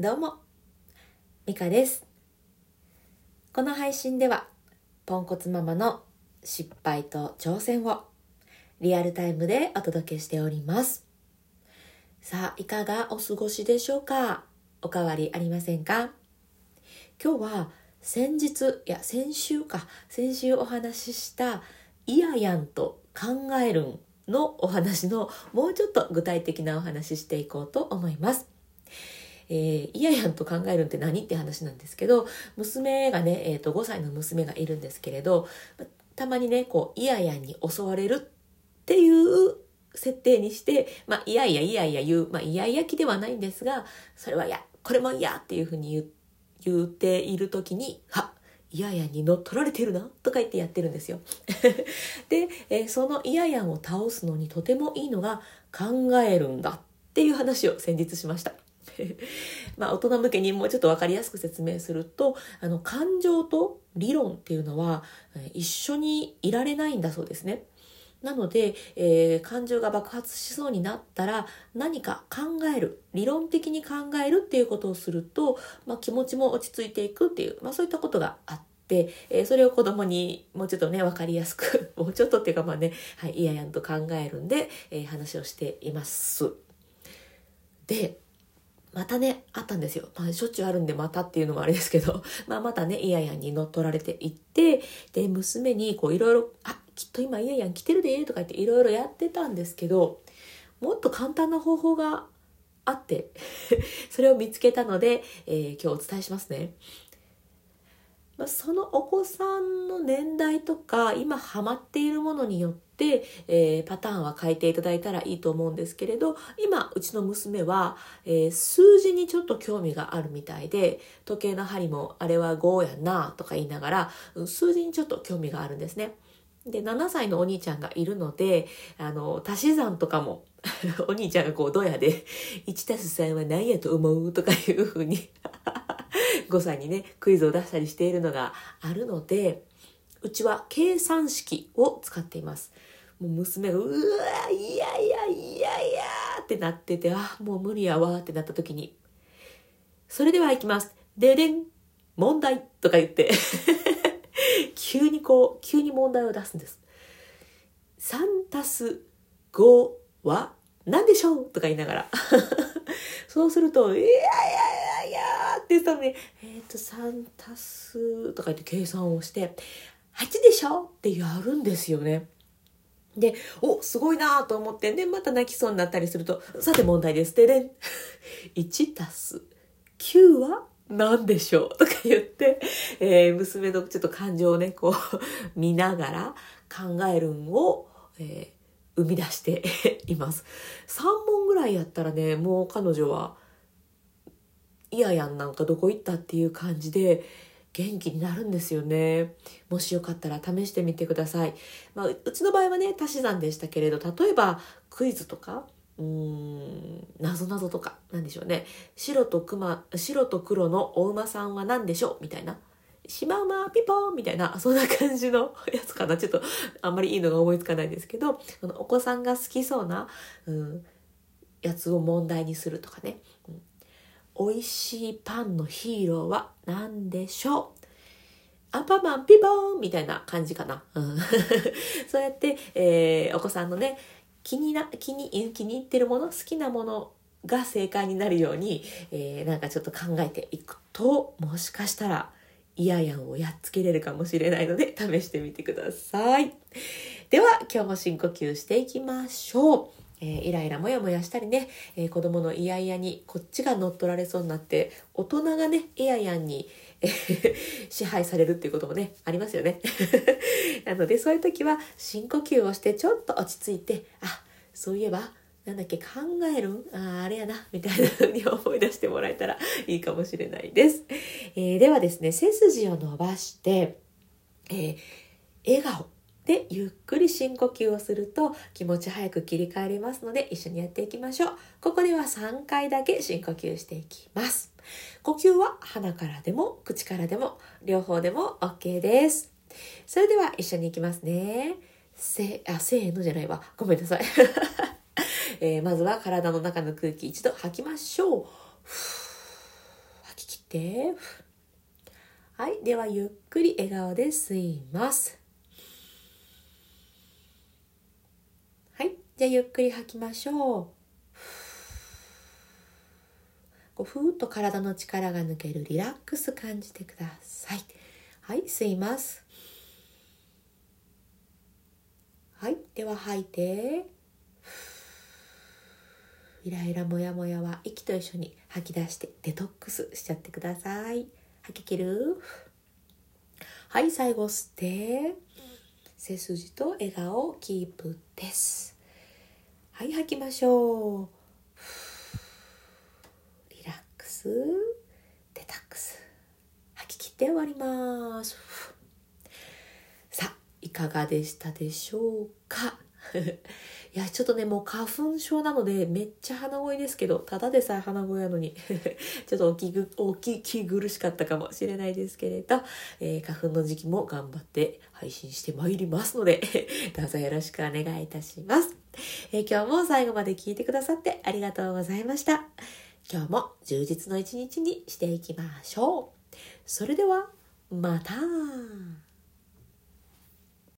どうも、ミカです。この配信では、ポンコツママの失敗と挑戦をリアルタイムでお届けしております。さあ、いかがお過ごしでしょうか？おかわりありませんか？今日は先日、いや先週か、先週お話ししたいややんと考えるんのお話のもうちょっと具体的なお話ししていこうと思います。えー、いややんと考えるんって何って話なんですけど、娘がね、えっ、と、5歳の娘がいるんですけれど、たまにね、こう、いややんに襲われるっていう設定にして、まあ、いやいやいやいや言う、まあ、いやいや気ではないんですが、それはいや、これも嫌っていうふうに言言っている時に、は、いややんに乗っ取られてるなとか言ってやってるんですよ。で、えーそのいややんを倒すのにとてもいいのが考えるんだっていう話を先日しました。まあ大人向けにもうちょっと分かりやすく説明するとあの感情と理論っていうのは一緒にいられないんだそうですね。なので、えー感情が爆発しそうになったら何か考える理論的に考えるっていうことをすると、まあ、気持ちも落ち着いていくっていう、まあ、そういったことがあって、えーそれを子供にもうちょっとね分かりやすくもうちょっとっていうかまあね、はい、いややんと考えるんで、えー話をしています。でまたね、あったんですよ。まあ、しょっちゅうあるんで、またっていうのもあれですけど、まあ、またね、イヤヤンに乗っ取られていって、で、娘に、こう、いろいろ、あ、きっと今、イヤヤン来てるで、とか言って、いろいろやってたんですけど、もっと簡単な方法があって、それを見つけたので、えー今日お伝えしますね。まあ、そのお子さんの年代とか今ハマっているものによって、えーパターンは変えていただいたらいいと思うんですけれど今うちの娘は、えー数字にちょっと興味があるみたいで時計の針もあれは5やなとか言いながら数字にちょっと興味があるんですね。で7歳のお兄ちゃんがいるのであの足し算とかも お兄ちゃんがこうドヤで「1たす3は何やと思う?」とかいうふうに 5歳にねクイズを出したりしているのがあるのでうちは計算式を使っています。もう娘が「うわいやいやいやいや」ってなってて「あもう無理やわ」ってなった時に「それではいきます。ででん問題」とか言って 急にこう急に問題を出すんです。3たす5は何でしょうとか言いながら。そうすると「いやいやいやいや」って言ったのに「えっ、と3たす」とか言って計算をして「8でしょ?」ってやるんですよね。で、お、すごいなと思って、で、また泣きそうになったりすると、さて問題です。ででん。1たす9は何でしょう？とか言って、えー娘のちょっと感情をね、こう、見ながら考えるんを、えー生み出して います。3問ぐらいやったらね、もう彼女は、いややんなんかどこ行った？っていう感じで、元気になるんですよね。もしよかったら試してみてください。まあ、うちの場合はね、足し算でしたけれど、例えばクイズとか、うーん、なぞなぞとか、なんでしょうね。白と熊、白と黒のお馬さんは何でしょう？みたいな。シマウマピポンみたいな、そんな感じのやつかな。ちょっとあんまりいいのが思いつかないんですけど、このお子さんが好きそうな、うん、やつを問題にするとかね。うん美味しいパンのヒーローは何でしょう？アンパンマンピボーンみたいな感じかな。うん そうやって、えーお子さんのね、気にな、気に、気に入ってるもの、好きなものが正解になるように、えーなんかちょっと考えていくと、もしかしたら、イヤヤンをやっつけれるかもしれないので、試してみてください。では、今日も深呼吸していきましょう。えーイライラモヤモヤしたりね、えー子供のイヤイヤにこっちが乗っ取られそうになって大人がねイヤヤンに、えー支配されるっていうこともねありますよね。なのでそういう時は深呼吸をしてちょっと落ち着いてあそういえばなんだっけ考えるん？ああれやなみたいな風に思い出してもらえたらいいかもしれないです、えではですね背筋を伸ばして、え笑顔。でゆっくり深呼吸をすると気持ち早く切り替えれますので一緒にやっていきましょう。ここでは3回だけ深呼吸していきます。呼吸は鼻からでも口からでも両方でも OK です。それでは一緒に行きますね。せあせーのじゃないわ。ごめんなさい、えーまずは体の中の空気一度吐きましょう。ふーして。はい。ではゆっくり笑顔で吸いますはいじゃあゆっくり吐きましょう。こうふーっと体の力が抜けるリラックス感じてください。はい吸います。はいでは吐いて。イライラモヤモヤは息と一緒に吐き出してデトックスしちゃってください。吐き切る。はい最後吸って。背筋と笑顔キープです。はい吐きましょう。リラックス。デタックス。吐き切って終わります。さあいかがでしたでしょうか？いや、ちょっとね、もう花粉症なので、めっちゃ鼻声ですけど、ただでさえ鼻声なのに ちょっとおきぐ、お聞き苦しかったかもしれないですけれど、えー、花粉の時期も頑張って配信してまいりますので どうぞよろしくお願いいたします。えー、今日も最後まで聞いてくださってありがとうございました。今日も充実の一日にしていきましょう。それでは、また